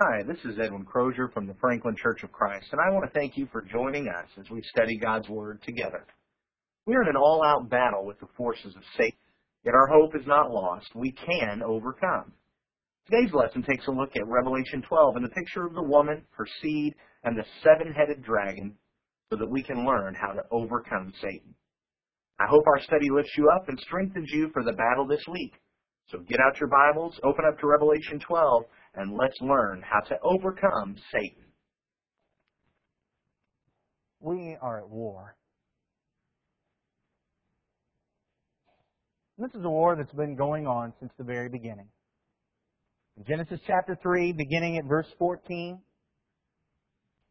Hi, this is Edwin Crozier from the Franklin Church of Christ, and I want to thank you for joining us as we study God's Word together. We are in an all-out battle with the forces of Satan, yet our hope is not lost. We can overcome. Today's lesson takes a look at Revelation 12 and the picture of the woman, her seed, and the seven-headed dragon so that we can learn how to overcome Satan. I hope our study lifts you up and strengthens you for the battle this week. So get out your Bibles, open up to Revelation 12, and let's learn how to overcome Satan. We are at war. This is a war that's been going on since the very beginning. In Genesis chapter 3, beginning at verse 14,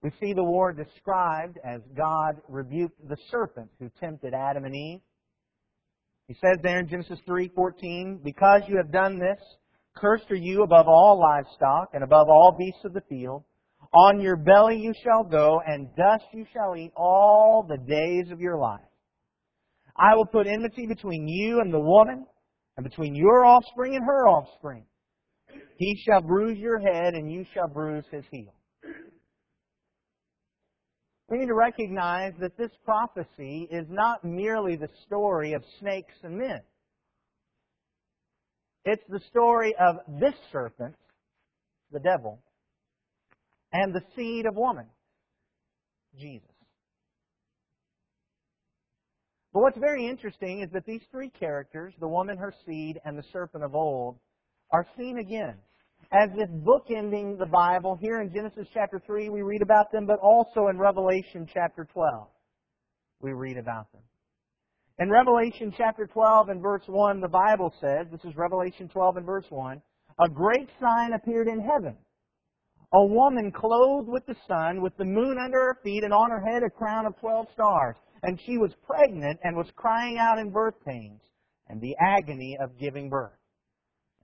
we see the war described as God rebuked the serpent who tempted Adam and Eve. He says there in Genesis 3:14, "Because you have done this, cursed are you above all livestock and above all beasts of the field. On your belly you shall go, and dust you shall eat all the days of your life. I will put enmity between you and the woman, and between your offspring and her offspring. He shall bruise your head, and you shall bruise his heel." We need to recognize that this prophecy is not merely the story of snakes and men. It's the story of this serpent, the devil, and the seed of woman, Jesus. But what's very interesting is that these three characters, the woman, her seed, and the serpent of old, are seen again as if bookending the Bible. Here in Genesis chapter 3, we read about them, but also in Revelation chapter 12, we read about them. In Revelation chapter 12 and verse 1, the Bible says, this is Revelation 12 and verse 1, a great sign appeared in heaven. A woman clothed with the sun, with the moon under her feet, and on her head a crown of 12 stars. And she was pregnant and was crying out in birth pains and the agony of giving birth.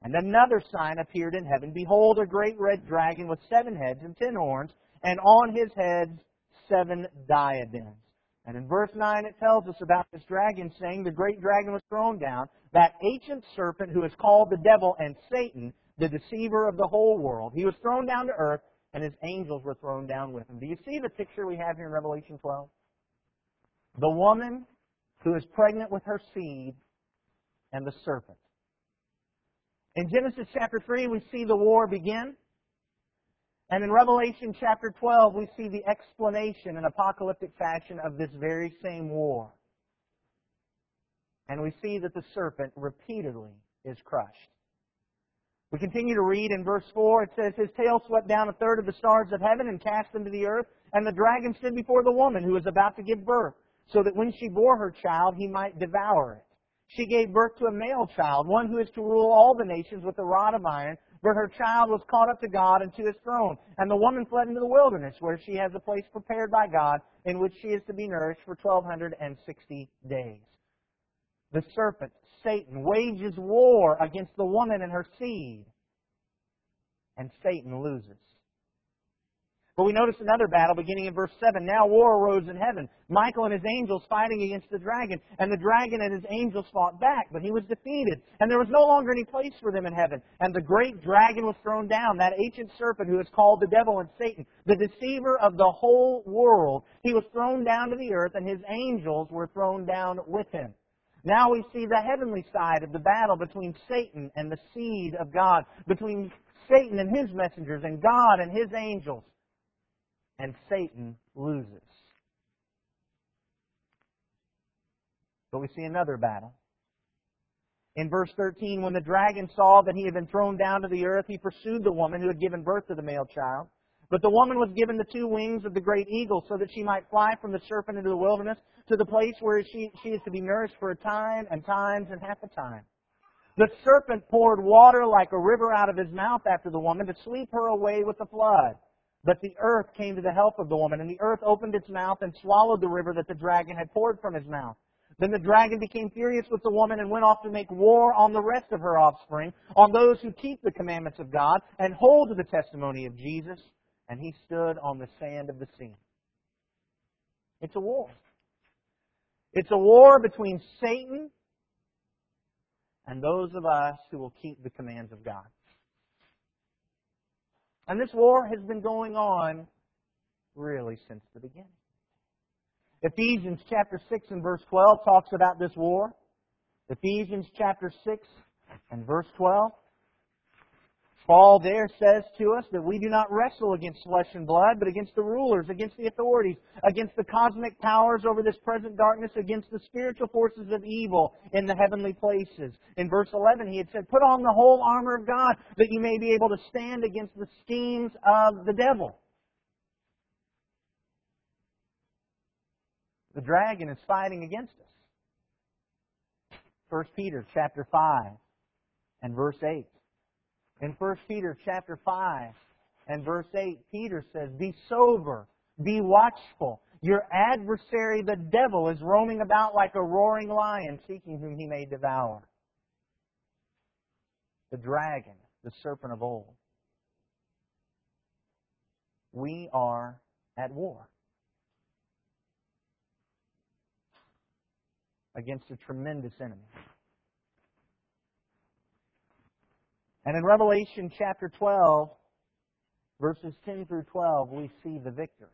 And another sign appeared in heaven. Behold, a great red dragon with seven heads and ten horns, and on his heads seven diadems. And in verse 9 it tells us about this dragon saying, The great dragon was thrown down, that ancient serpent who is called the devil and Satan, the deceiver of the whole world. He was thrown down to earth, and his angels were thrown down with him. Do you see the picture we have here in Revelation 12? The woman who is pregnant with her seed and the serpent. In Genesis chapter 3, we see the war begin. And in Revelation chapter 12, we see the explanation in apocalyptic fashion of this very same war. And we see that the serpent repeatedly is crushed. We continue to read in verse 4, it says, His tail swept down a third of the stars of heaven and cast them to the earth, and the dragon stood before the woman who was about to give birth, so that when she bore her child, he might devour it. She gave birth to a male child, one who is to rule all the nations with a rod of iron, but her child was caught up to God and to his throne. And the woman fled into the wilderness, where she has a place prepared by God, in which she is to be nourished for 1260 days. The serpent, Satan, wages war against the woman and her seed. And Satan loses. But we notice another battle beginning in verse 7. Now war arose in heaven. Michael and his angels fighting against the dragon. And the dragon and his angels fought back, but he was defeated. And there was no longer any place for them in heaven. And the great dragon was thrown down, that ancient serpent who is called the devil and Satan, the deceiver of the whole world. He was thrown down to the earth, and his angels were thrown down with him. Now we see the heavenly side of the battle between Satan and the seed of God, between Satan and his messengers and God and his angels and Satan loses. But we see another battle. In verse 13, when the dragon saw that he had been thrown down to the earth, he pursued the woman who had given birth to the male child. But the woman was given the two wings of the great eagle so that she might fly from the serpent into the wilderness to the place where she, she is to be nourished for a time and times and half a time. The serpent poured water like a river out of his mouth after the woman to sweep her away with the flood. But the earth came to the help of the woman, and the earth opened its mouth and swallowed the river that the dragon had poured from his mouth. Then the dragon became furious with the woman and went off to make war on the rest of her offspring, on those who keep the commandments of God and hold to the testimony of Jesus. And he stood on the sand of the sea. It's a war. It's a war between Satan and those of us who will keep the commands of God. And this war has been going on really since the beginning. Ephesians chapter 6 and verse 12 talks about this war. Ephesians chapter 6 and verse 12. Paul there says to us that we do not wrestle against flesh and blood, but against the rulers, against the authorities, against the cosmic powers over this present darkness, against the spiritual forces of evil in the heavenly places. In verse 11, he had said, Put on the whole armor of God that you may be able to stand against the schemes of the devil. The dragon is fighting against us. 1 Peter chapter 5 and verse 8. In 1 Peter chapter 5 and verse 8, Peter says, Be sober, be watchful. Your adversary, the devil, is roaming about like a roaring lion, seeking whom he may devour. The dragon, the serpent of old. We are at war against a tremendous enemy. And in Revelation chapter 12, verses 10 through 12, we see the victory.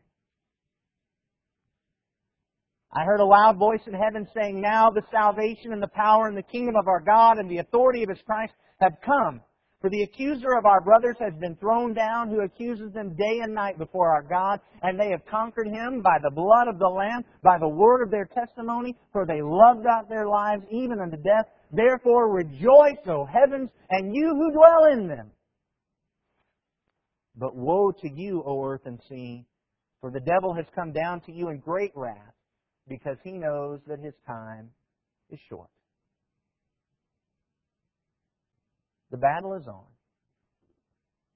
I heard a loud voice in heaven saying, Now the salvation and the power and the kingdom of our God and the authority of his Christ have come. For the accuser of our brothers has been thrown down, who accuses them day and night before our God, and they have conquered him by the blood of the Lamb, by the word of their testimony, for they loved not their lives even unto death. Therefore rejoice, O heavens, and you who dwell in them. But woe to you, O earth and sea, for the devil has come down to you in great wrath, because he knows that his time is short. The battle is on.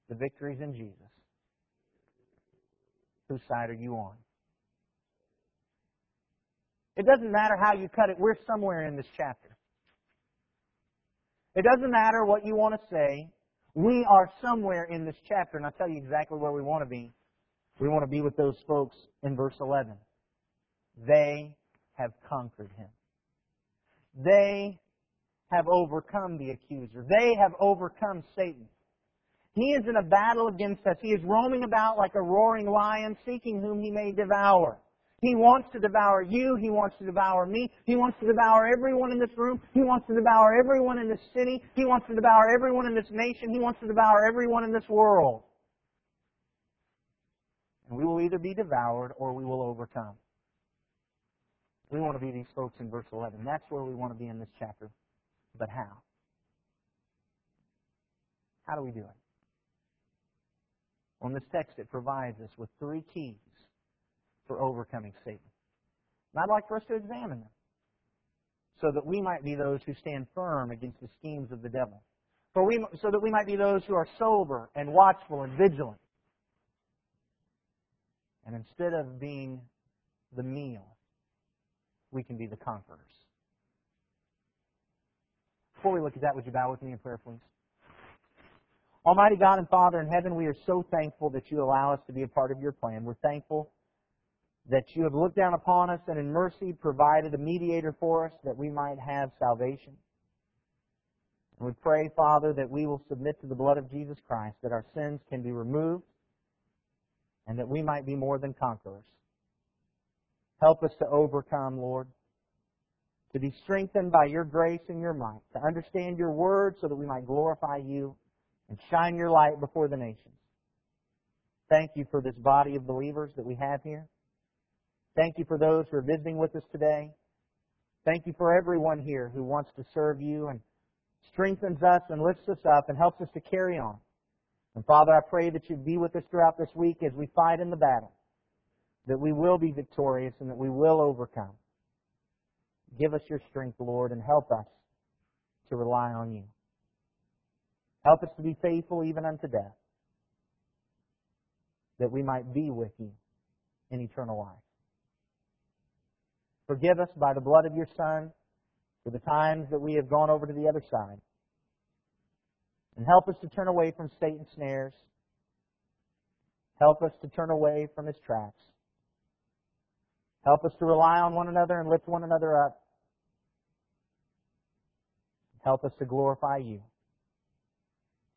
The victory is in Jesus. Whose side are you on? It doesn't matter how you cut it, we're somewhere in this chapter. It doesn't matter what you want to say. We are somewhere in this chapter, and I'll tell you exactly where we want to be. We want to be with those folks in verse 11. They have conquered him. They have overcome the accuser. They have overcome Satan. He is in a battle against us. He is roaming about like a roaring lion, seeking whom he may devour. He wants to devour you. He wants to devour me. He wants to devour everyone in this room. He wants to devour everyone in this city. He wants to devour everyone in this nation. He wants to devour everyone in this world. And we will either be devoured or we will overcome. We want to be these folks in verse 11. That's where we want to be in this chapter. But how? How do we do it? On this text, it provides us with three keys for overcoming Satan. And I'd like for us to examine them so that we might be those who stand firm against the schemes of the devil. For we, so that we might be those who are sober and watchful and vigilant. And instead of being the meal, we can be the conquerors. Before we look at that, would you bow with me in prayer, please? Almighty God and Father in heaven, we are so thankful that you allow us to be a part of your plan. We're thankful that you have looked down upon us and in mercy provided a mediator for us that we might have salvation. And we pray, Father, that we will submit to the blood of Jesus Christ, that our sins can be removed, and that we might be more than conquerors. Help us to overcome, Lord, to be strengthened by your grace and your might, to understand your word so that we might glorify you and shine your light before the nations. Thank you for this body of believers that we have here. Thank you for those who are visiting with us today. Thank you for everyone here who wants to serve you and strengthens us and lifts us up and helps us to carry on. And Father, I pray that you be with us throughout this week as we fight in the battle, that we will be victorious and that we will overcome. Give us your strength, Lord, and help us to rely on you. Help us to be faithful even unto death, that we might be with you in eternal life. Forgive us by the blood of your Son for the times that we have gone over to the other side. And help us to turn away from Satan's snares. Help us to turn away from his traps. Help us to rely on one another and lift one another up. Help us to glorify you.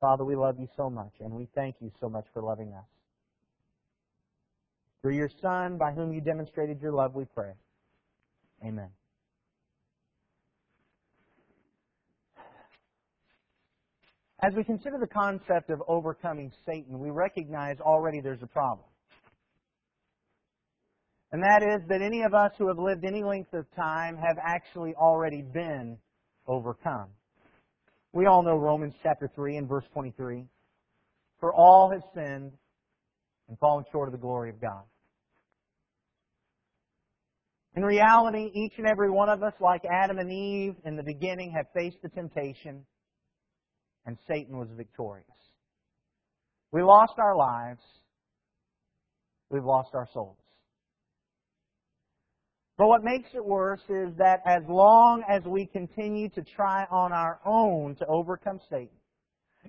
Father, we love you so much, and we thank you so much for loving us. Through your Son, by whom you demonstrated your love, we pray. Amen. As we consider the concept of overcoming Satan, we recognize already there's a problem. And that is that any of us who have lived any length of time have actually already been overcome. We all know Romans chapter 3 and verse 23. For all have sinned and fallen short of the glory of God. In reality, each and every one of us, like Adam and Eve in the beginning, have faced the temptation, and Satan was victorious. We lost our lives. We've lost our souls. But what makes it worse is that as long as we continue to try on our own to overcome Satan,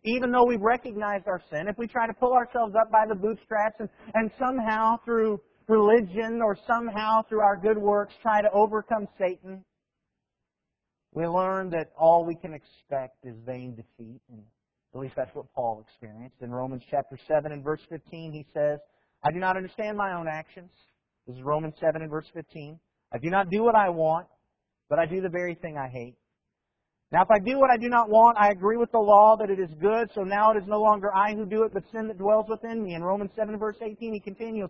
even though we've recognized our sin, if we try to pull ourselves up by the bootstraps and, and somehow through religion or somehow through our good works try to overcome Satan, we learn that all we can expect is vain defeat. And at least that's what Paul experienced. In Romans chapter 7 and verse 15, he says, I do not understand my own actions. This is Romans 7 and verse 15. I do not do what I want, but I do the very thing I hate. Now, if I do what I do not want, I agree with the law that it is good, so now it is no longer I who do it, but sin that dwells within me. In Romans 7 verse 18, he continues,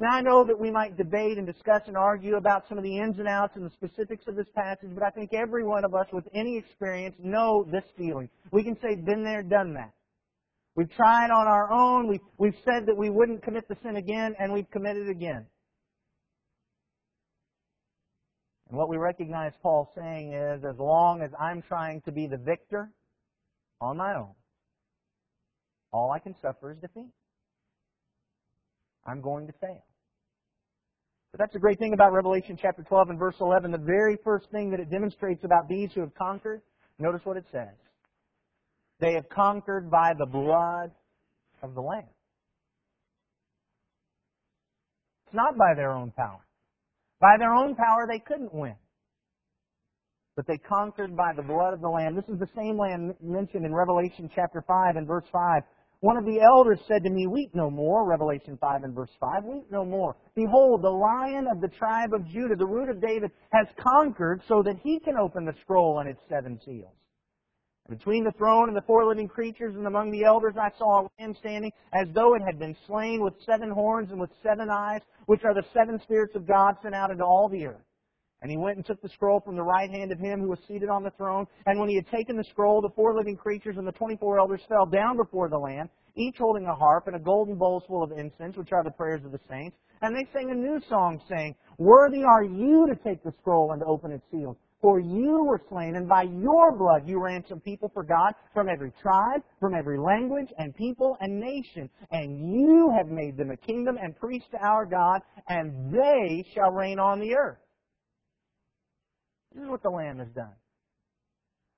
Now I know that we might debate and discuss and argue about some of the ins and outs and the specifics of this passage, but I think every one of us with any experience know this feeling. We can say, been there, done that. We've tried on our own, we've, we've said that we wouldn't commit the sin again, and we've committed it again. And what we recognize Paul saying is as long as I'm trying to be the victor on my own, all I can suffer is defeat. I'm going to fail. But that's the great thing about Revelation chapter 12 and verse 11. The very first thing that it demonstrates about these who have conquered, notice what it says. They have conquered by the blood of the Lamb. It's not by their own power. By their own power, they couldn't win. But they conquered by the blood of the Lamb. This is the same Lamb mentioned in Revelation chapter 5 and verse 5. One of the elders said to me, Weep no more, Revelation 5 and verse 5, weep no more. Behold, the lion of the tribe of Judah, the root of David, has conquered so that he can open the scroll and its seven seals. Between the throne and the four living creatures and among the elders I saw a lamb standing as though it had been slain with seven horns and with seven eyes, which are the seven spirits of God sent out into all the earth. And he went and took the scroll from the right hand of him who was seated on the throne. And when he had taken the scroll, the four living creatures and the twenty-four elders fell down before the Lamb, each holding a harp and a golden bowl full of incense, which are the prayers of the saints. And they sang a new song, saying, Worthy are you to take the scroll and to open its seals. For you were slain, and by your blood you ransomed people for God from every tribe, from every language, and people and nation. And you have made them a kingdom and priests to our God, and they shall reign on the earth. This is what the Lamb has done.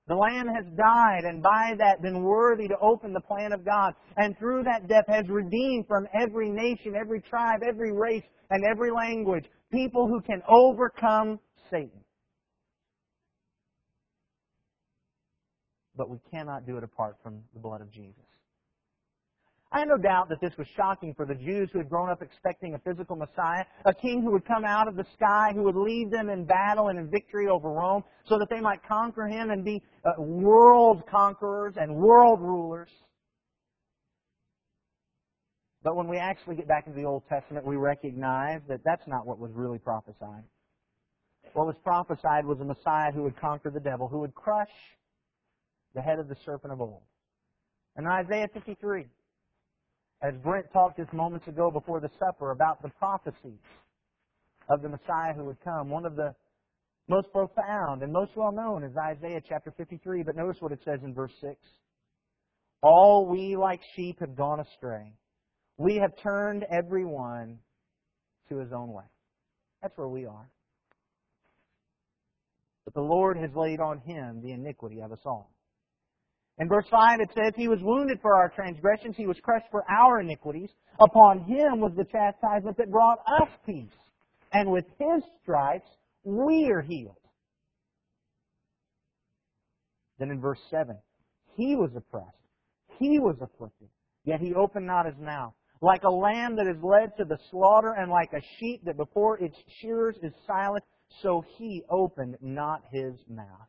The Lamb has died and by that been worthy to open the plan of God. And through that death has redeemed from every nation, every tribe, every race, and every language people who can overcome Satan. but we cannot do it apart from the blood of Jesus. I have no doubt that this was shocking for the Jews who had grown up expecting a physical Messiah, a king who would come out of the sky, who would lead them in battle and in victory over Rome, so that they might conquer him and be uh, world conquerors and world rulers. But when we actually get back into the Old Testament, we recognize that that's not what was really prophesied. What was prophesied was a Messiah who would conquer the devil, who would crush the head of the serpent of old. And Isaiah 53, as Brent talked just moments ago before the supper about the prophecies of the Messiah who would come, one of the most profound and most well known is Isaiah chapter 53, but notice what it says in verse 6. All we like sheep have gone astray. We have turned every one to his own way. That's where we are. But the Lord has laid on him the iniquity of us all. In verse 5 it says, He was wounded for our transgressions, He was crushed for our iniquities. Upon Him was the chastisement that brought us peace. And with His stripes we are healed. Then in verse 7, He was oppressed, He was afflicted, yet He opened not His mouth. Like a lamb that is led to the slaughter, and like a sheep that before its shearers is silent, so He opened not His mouth.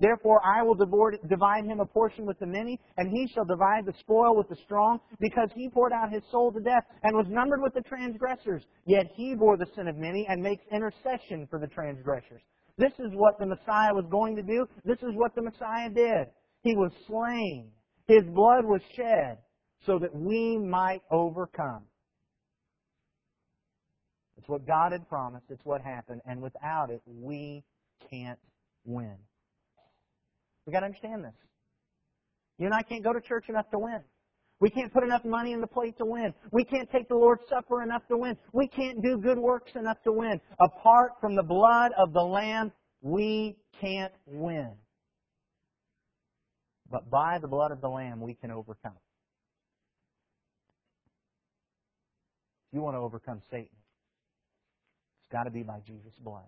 Therefore I will divide him a portion with the many, and he shall divide the spoil with the strong, because he poured out his soul to death, and was numbered with the transgressors. Yet he bore the sin of many, and makes intercession for the transgressors. This is what the Messiah was going to do. This is what the Messiah did. He was slain. His blood was shed, so that we might overcome. It's what God had promised. It's what happened. And without it, we can't win. We've got to understand this. You and I can't go to church enough to win. We can't put enough money in the plate to win. We can't take the Lord's Supper enough to win. We can't do good works enough to win. Apart from the blood of the Lamb, we can't win. But by the blood of the Lamb, we can overcome. If you want to overcome Satan, it's got to be by Jesus' blood.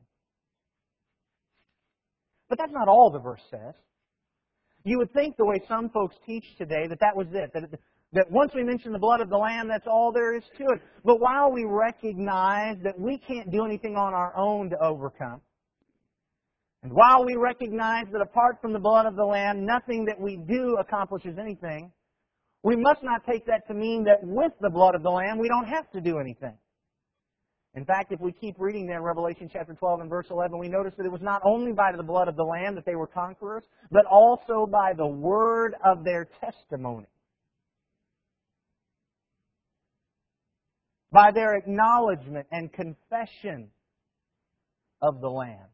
But that's not all the verse says. You would think the way some folks teach today that that was it, that, that once we mention the blood of the Lamb, that's all there is to it. But while we recognize that we can't do anything on our own to overcome, and while we recognize that apart from the blood of the Lamb, nothing that we do accomplishes anything, we must not take that to mean that with the blood of the Lamb, we don't have to do anything. In fact, if we keep reading there in Revelation chapter 12 and verse 11, we notice that it was not only by the blood of the Lamb that they were conquerors, but also by the word of their testimony. By their acknowledgement and confession of the Lamb.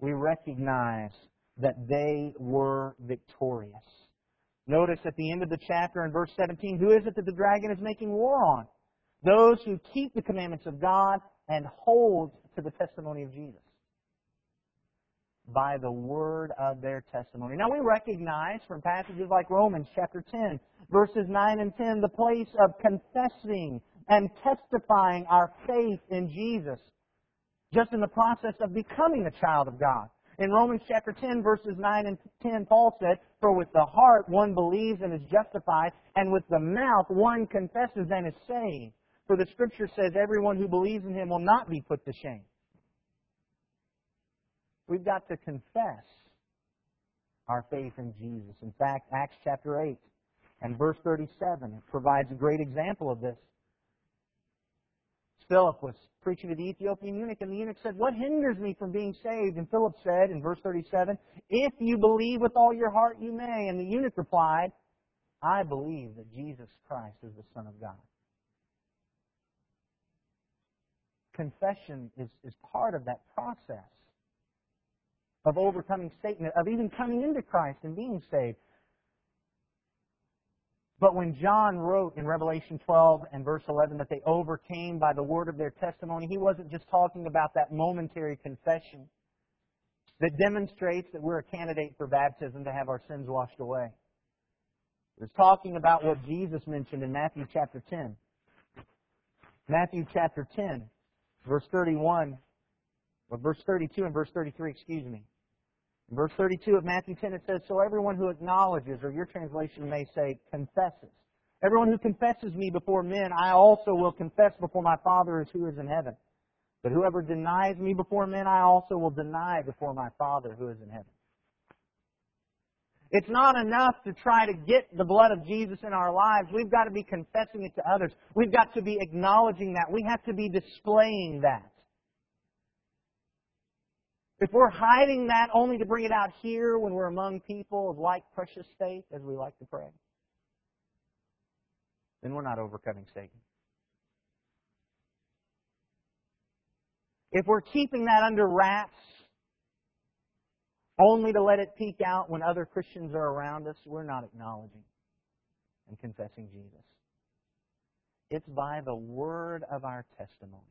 We recognize that they were victorious. Notice at the end of the chapter in verse 17, who is it that the dragon is making war on? Those who keep the commandments of God and hold to the testimony of Jesus by the word of their testimony. Now we recognize from passages like Romans chapter 10, verses 9 and 10, the place of confessing and testifying our faith in Jesus, just in the process of becoming a child of God. In Romans chapter 10, verses 9 and 10, Paul said, For with the heart one believes and is justified, and with the mouth one confesses and is saved. For the scripture says, everyone who believes in him will not be put to shame. We've got to confess our faith in Jesus. In fact, Acts chapter 8 and verse 37 provides a great example of this. Philip was preaching to the Ethiopian eunuch, and the eunuch said, What hinders me from being saved? And Philip said in verse 37, If you believe with all your heart, you may. And the eunuch replied, I believe that Jesus Christ is the Son of God. Confession is, is part of that process of overcoming Satan, of even coming into Christ and being saved. But when John wrote in Revelation 12 and verse 11 that they overcame by the word of their testimony, he wasn't just talking about that momentary confession that demonstrates that we're a candidate for baptism to have our sins washed away. He was talking about what Jesus mentioned in Matthew chapter 10. Matthew chapter 10 verse 31, or verse 32 and verse 33, excuse me. In verse 32 of Matthew 10 it says, So everyone who acknowledges, or your translation may say, confesses. Everyone who confesses me before men, I also will confess before my Father who is in heaven. But whoever denies me before men, I also will deny before my Father who is in heaven. It's not enough to try to get the blood of Jesus in our lives. We've got to be confessing it to others. We've got to be acknowledging that. We have to be displaying that. If we're hiding that only to bring it out here when we're among people of like precious faith, as we like to pray, then we're not overcoming Satan. If we're keeping that under wraps, only to let it peek out when other Christians are around us, we're not acknowledging and confessing Jesus. It's by the word of our testimony.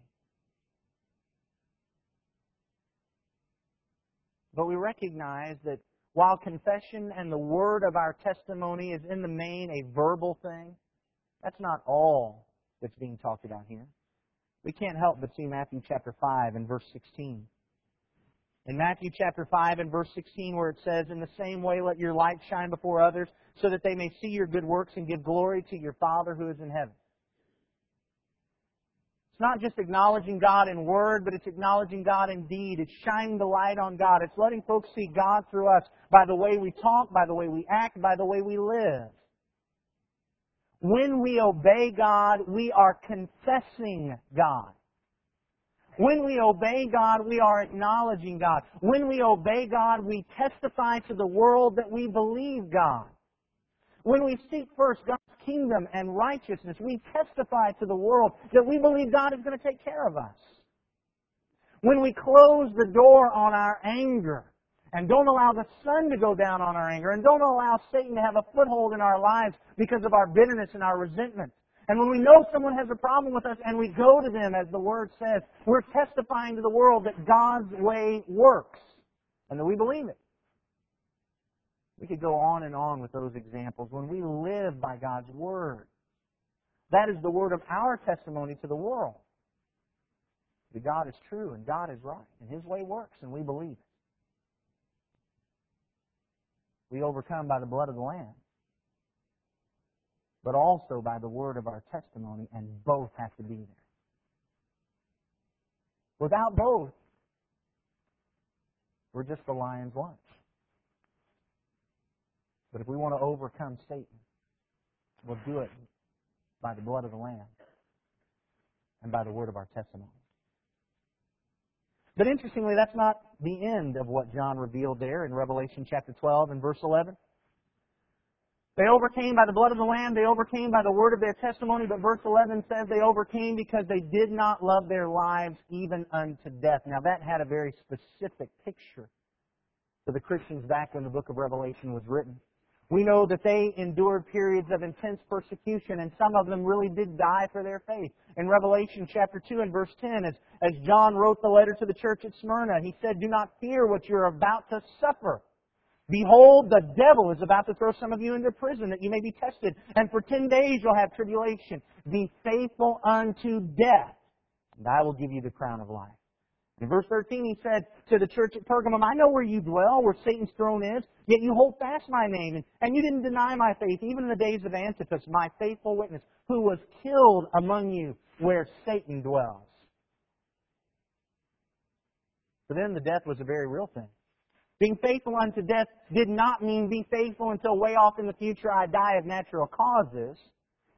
But we recognize that while confession and the word of our testimony is in the main a verbal thing, that's not all that's being talked about here. We can't help but see Matthew chapter 5 and verse 16. In Matthew chapter 5 and verse 16 where it says, In the same way let your light shine before others so that they may see your good works and give glory to your Father who is in heaven. It's not just acknowledging God in word, but it's acknowledging God in deed. It's shining the light on God. It's letting folks see God through us by the way we talk, by the way we act, by the way we live. When we obey God, we are confessing God. When we obey God, we are acknowledging God. When we obey God, we testify to the world that we believe God. When we seek first God's kingdom and righteousness, we testify to the world that we believe God is going to take care of us. When we close the door on our anger and don't allow the sun to go down on our anger and don't allow Satan to have a foothold in our lives because of our bitterness and our resentment, and when we know someone has a problem with us and we go to them, as the Word says, we're testifying to the world that God's way works and that we believe it. We could go on and on with those examples. When we live by God's Word, that is the word of our testimony to the world. That God is true and God is right and His way works and we believe it. We overcome by the blood of the Lamb but also by the word of our testimony, and both have to be there. Without both, we're just the lion's lunch. But if we want to overcome Satan, we'll do it by the blood of the Lamb and by the word of our testimony. But interestingly, that's not the end of what John revealed there in Revelation chapter 12 and verse 11. They overcame by the blood of the Lamb. They overcame by the word of their testimony. But verse 11 says they overcame because they did not love their lives even unto death. Now that had a very specific picture to the Christians back when the book of Revelation was written. We know that they endured periods of intense persecution, and some of them really did die for their faith. In Revelation chapter 2 and verse 10, as, as John wrote the letter to the church at Smyrna, he said, Do not fear what you're about to suffer. Behold, the devil is about to throw some of you into prison that you may be tested. And for ten days you'll have tribulation. Be faithful unto death, and I will give you the crown of life. In verse 13, he said to the church at Pergamum, I know where you dwell, where Satan's throne is, yet you hold fast my name, and, you didn't deny my faith, even in the days of Antipas, my faithful witness, who was killed among you where Satan dwells. For them, the death was a very real thing. Being faithful unto death did not mean be faithful until way off in the future I die of natural causes.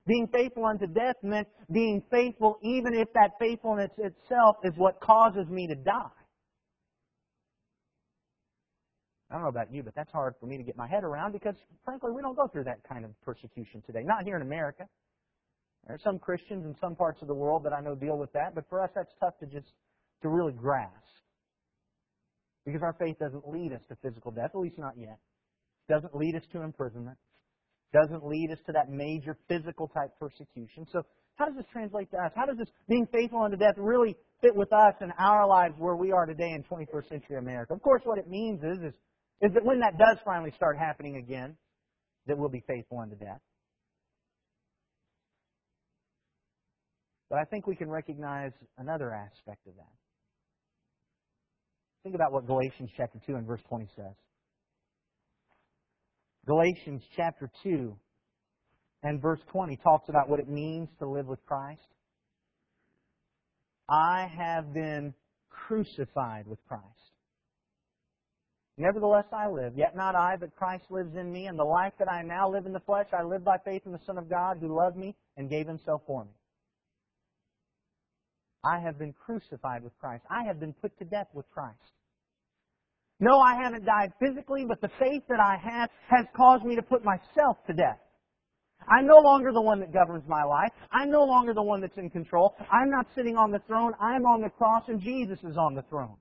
Being faithful unto death meant being faithful even if that faithfulness itself is what causes me to die. I don't know about you, but that's hard for me to get my head around because, frankly, we don't go through that kind of persecution today. Not here in America. There are some Christians in some parts of the world that I know deal with that, but for us, that's tough to just to really grasp. Because our faith doesn't lead us to physical death, at least not yet. Doesn't lead us to imprisonment. Doesn't lead us to that major physical type persecution. So how does this translate to us? How does this being faithful unto death really fit with us in our lives where we are today in 21st century America? Of course, what it means is, is, is that when that does finally start happening again, that we'll be faithful unto death. But I think we can recognize another aspect of that. Think about what Galatians chapter 2 and verse 20 says. Galatians chapter 2 and verse 20 talks about what it means to live with Christ. I have been crucified with Christ. Nevertheless I live, yet not I, but Christ lives in me, and the life that I now live in the flesh, I live by faith in the Son of God who loved me and gave himself for me. I have been crucified with Christ. I have been put to death with Christ. No, I haven't died physically, but the faith that I have has caused me to put myself to death. I'm no longer the one that governs my life. I'm no longer the one that's in control. I'm not sitting on the throne. I'm on the cross and Jesus is on the throne.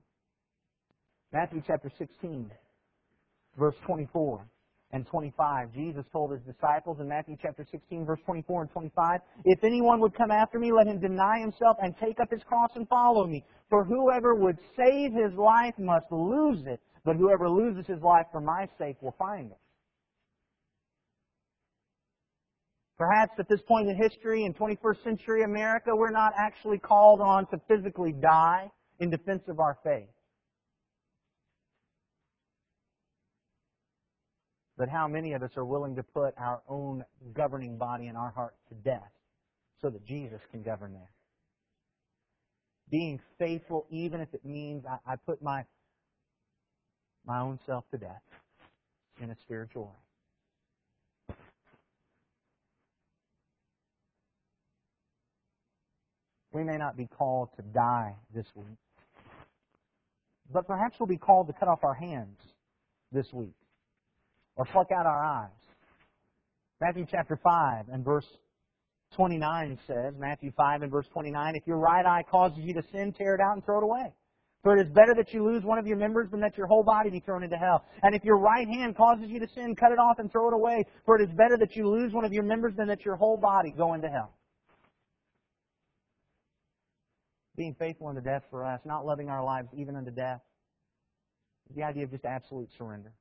Matthew chapter 16, verse 24 and 25. Jesus told his disciples in Matthew chapter 16, verse 24 and 25, If anyone would come after me, let him deny himself and take up his cross and follow me. For whoever would save his life must lose it, but whoever loses his life for my sake will find it. Perhaps at this point in history, in 21st century America, we're not actually called on to physically die in defense of our faith. But how many of us are willing to put our own governing body in our heart to death so that Jesus can govern there? Being faithful, even if it means I, I put my, my own self to death in a spiritual way. We may not be called to die this week, but perhaps we'll be called to cut off our hands this week or pluck out our eyes. Matthew chapter 5 and verse 29 says, Matthew 5 and verse 29, if your right eye causes you to sin, tear it out and throw it away. For it is better that you lose one of your members than that your whole body be thrown into hell. And if your right hand causes you to sin, cut it off and throw it away. For it is better that you lose one of your members than that your whole body go into hell. Being faithful unto death for us, not loving our lives even unto death, the idea of just absolute surrender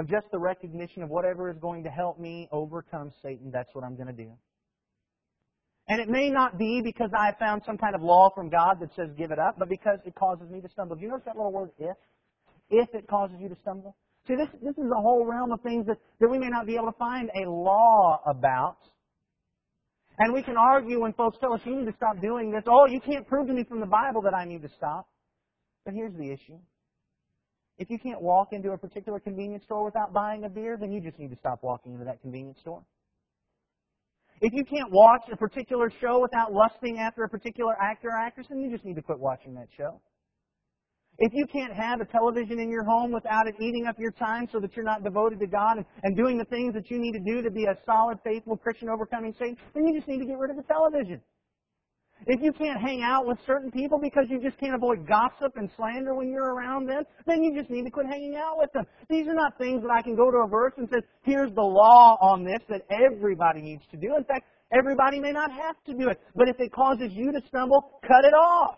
of just the recognition of whatever is going to help me overcome Satan, that's what I'm going to do. And it may not be because I found some kind of law from God that says give it up, but because it causes me to stumble. Do you notice that little word if? If it causes you to stumble? See, this, this is a whole realm of things that, that we may not be able to find a law about. And we can argue when folks tell us, you need to stop doing this. Oh, you can't prove to me from the Bible that I need to stop. But here's the issue. If you can't walk into a particular convenience store without buying a beer, then you just need to stop walking into that convenience store. If you can't watch a particular show without lusting after a particular actor or actress, then you just need to quit watching that show. If you can't have a television in your home without it eating up your time so that you're not devoted to God and, and doing the things that you need to do to be a solid, faithful Christian overcoming Satan, then you just need to get rid of the television. If you can't hang out with certain people because you just can't avoid gossip and slander when you're around them, then you just need to quit hanging out with them. These are not things that I can go to a verse and say, here's the law on this that everybody needs to do. In fact, everybody may not have to do it. But if it causes you to stumble, cut it off.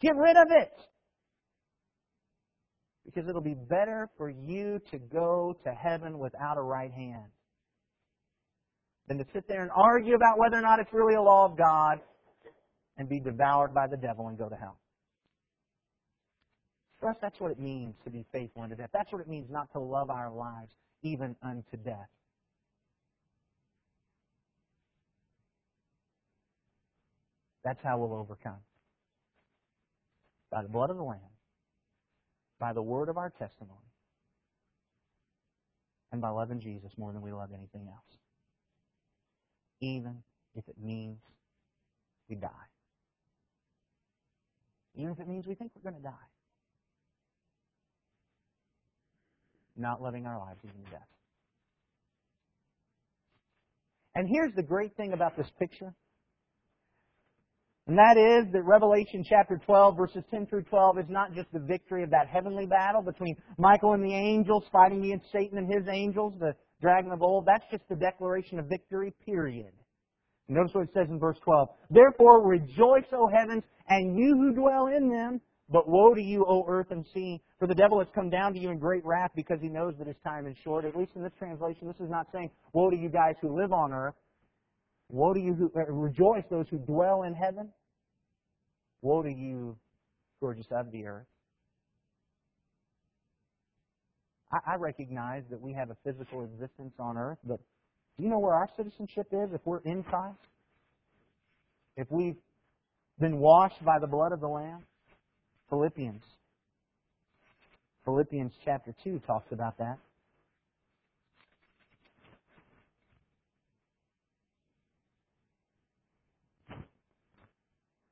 Get rid of it. Because it'll be better for you to go to heaven without a right hand than to sit there and argue about whether or not it's really a law of God and be devoured by the devil and go to hell. For us, that's what it means to be faithful unto death. That's what it means not to love our lives even unto death. That's how we'll overcome. By the blood of the Lamb, by the word of our testimony, and by loving Jesus more than we love anything else even if it means we die. Even if it means we think we're going to die. Not loving our lives even to death. And here's the great thing about this picture. And that is that Revelation chapter 12, verses 10 through 12, is not just the victory of that heavenly battle between Michael and the angels fighting against Satan and his angels, the dragon of old. That's just the declaration of victory, period. Notice what it says in verse 12. Therefore rejoice, O heavens, and you who dwell in them. But woe to you, O earth and sea, for the devil has come down to you in great wrath because he knows that his time is short. At least in this translation, this is not saying, woe to you guys who live on earth. Woe to you who, uh, rejoice those who dwell in heaven. Woe to you just of the earth. I, I recognize that we have a physical existence on earth, but do you know where our citizenship is if we're in Christ? If we've been washed by the blood of the Lamb? Philippians. Philippians chapter 2 talks about that.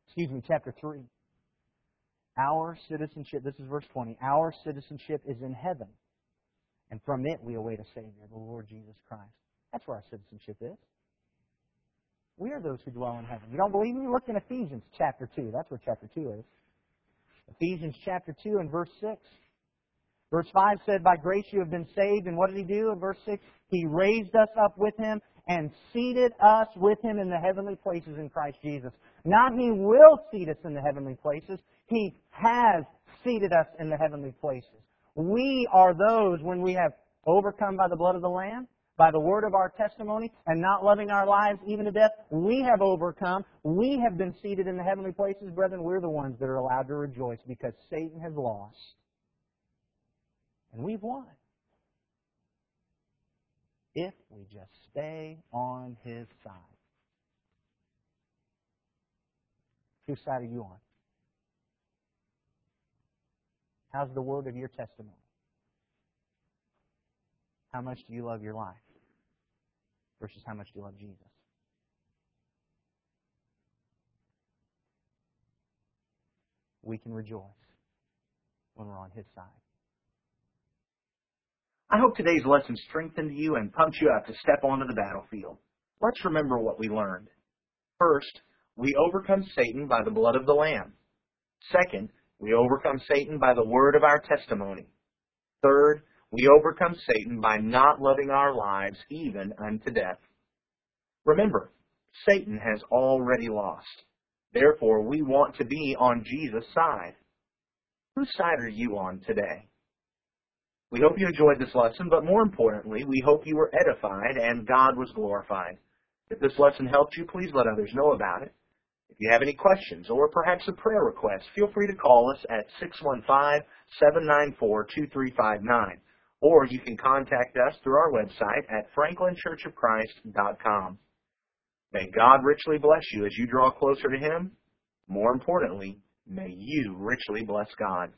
Excuse me, chapter 3. Our citizenship, this is verse 20, our citizenship is in heaven, and from it we await a Savior, the Lord Jesus Christ. That's where our citizenship is. We are those who dwell in heaven. You don't believe me? Look in Ephesians chapter 2. That's where chapter 2 is. Ephesians chapter 2 and verse 6. Verse 5 said, By grace you have been saved. And what did he do? In verse 6, He raised us up with Him and seated us with Him in the heavenly places in Christ Jesus. Not He will seat us in the heavenly places. He has seated us in the heavenly places. We are those when we have overcome by the blood of the Lamb, by the word of our testimony, and not loving our lives even to death, we have overcome. We have been seated in the heavenly places, brethren. We're the ones that are allowed to rejoice because Satan has lost. And we've won. If we just stay on his side. Whose side are you on? How's the word of your testimony? How much do you love your life versus how much do you love Jesus? We can rejoice when we're on His side. I hope today's lesson strengthened you and pumped you up to step onto the battlefield. Let's remember what we learned. First, we overcome Satan by the blood of the Lamb. Second, we overcome Satan by the word of our testimony. Third, we overcome Satan by not loving our lives even unto death. Remember, Satan has already lost. Therefore, we want to be on Jesus' side. Whose side are you on today? We hope you enjoyed this lesson, but more importantly, we hope you were edified and God was glorified. If this lesson helped you, please let others know about it. If you have any questions or perhaps a prayer request, feel free to call us at 615-794-2359 or you can contact us through our website at franklinchurchofchrist.com. May God richly bless you as you draw closer to Him. More importantly, may you richly bless God.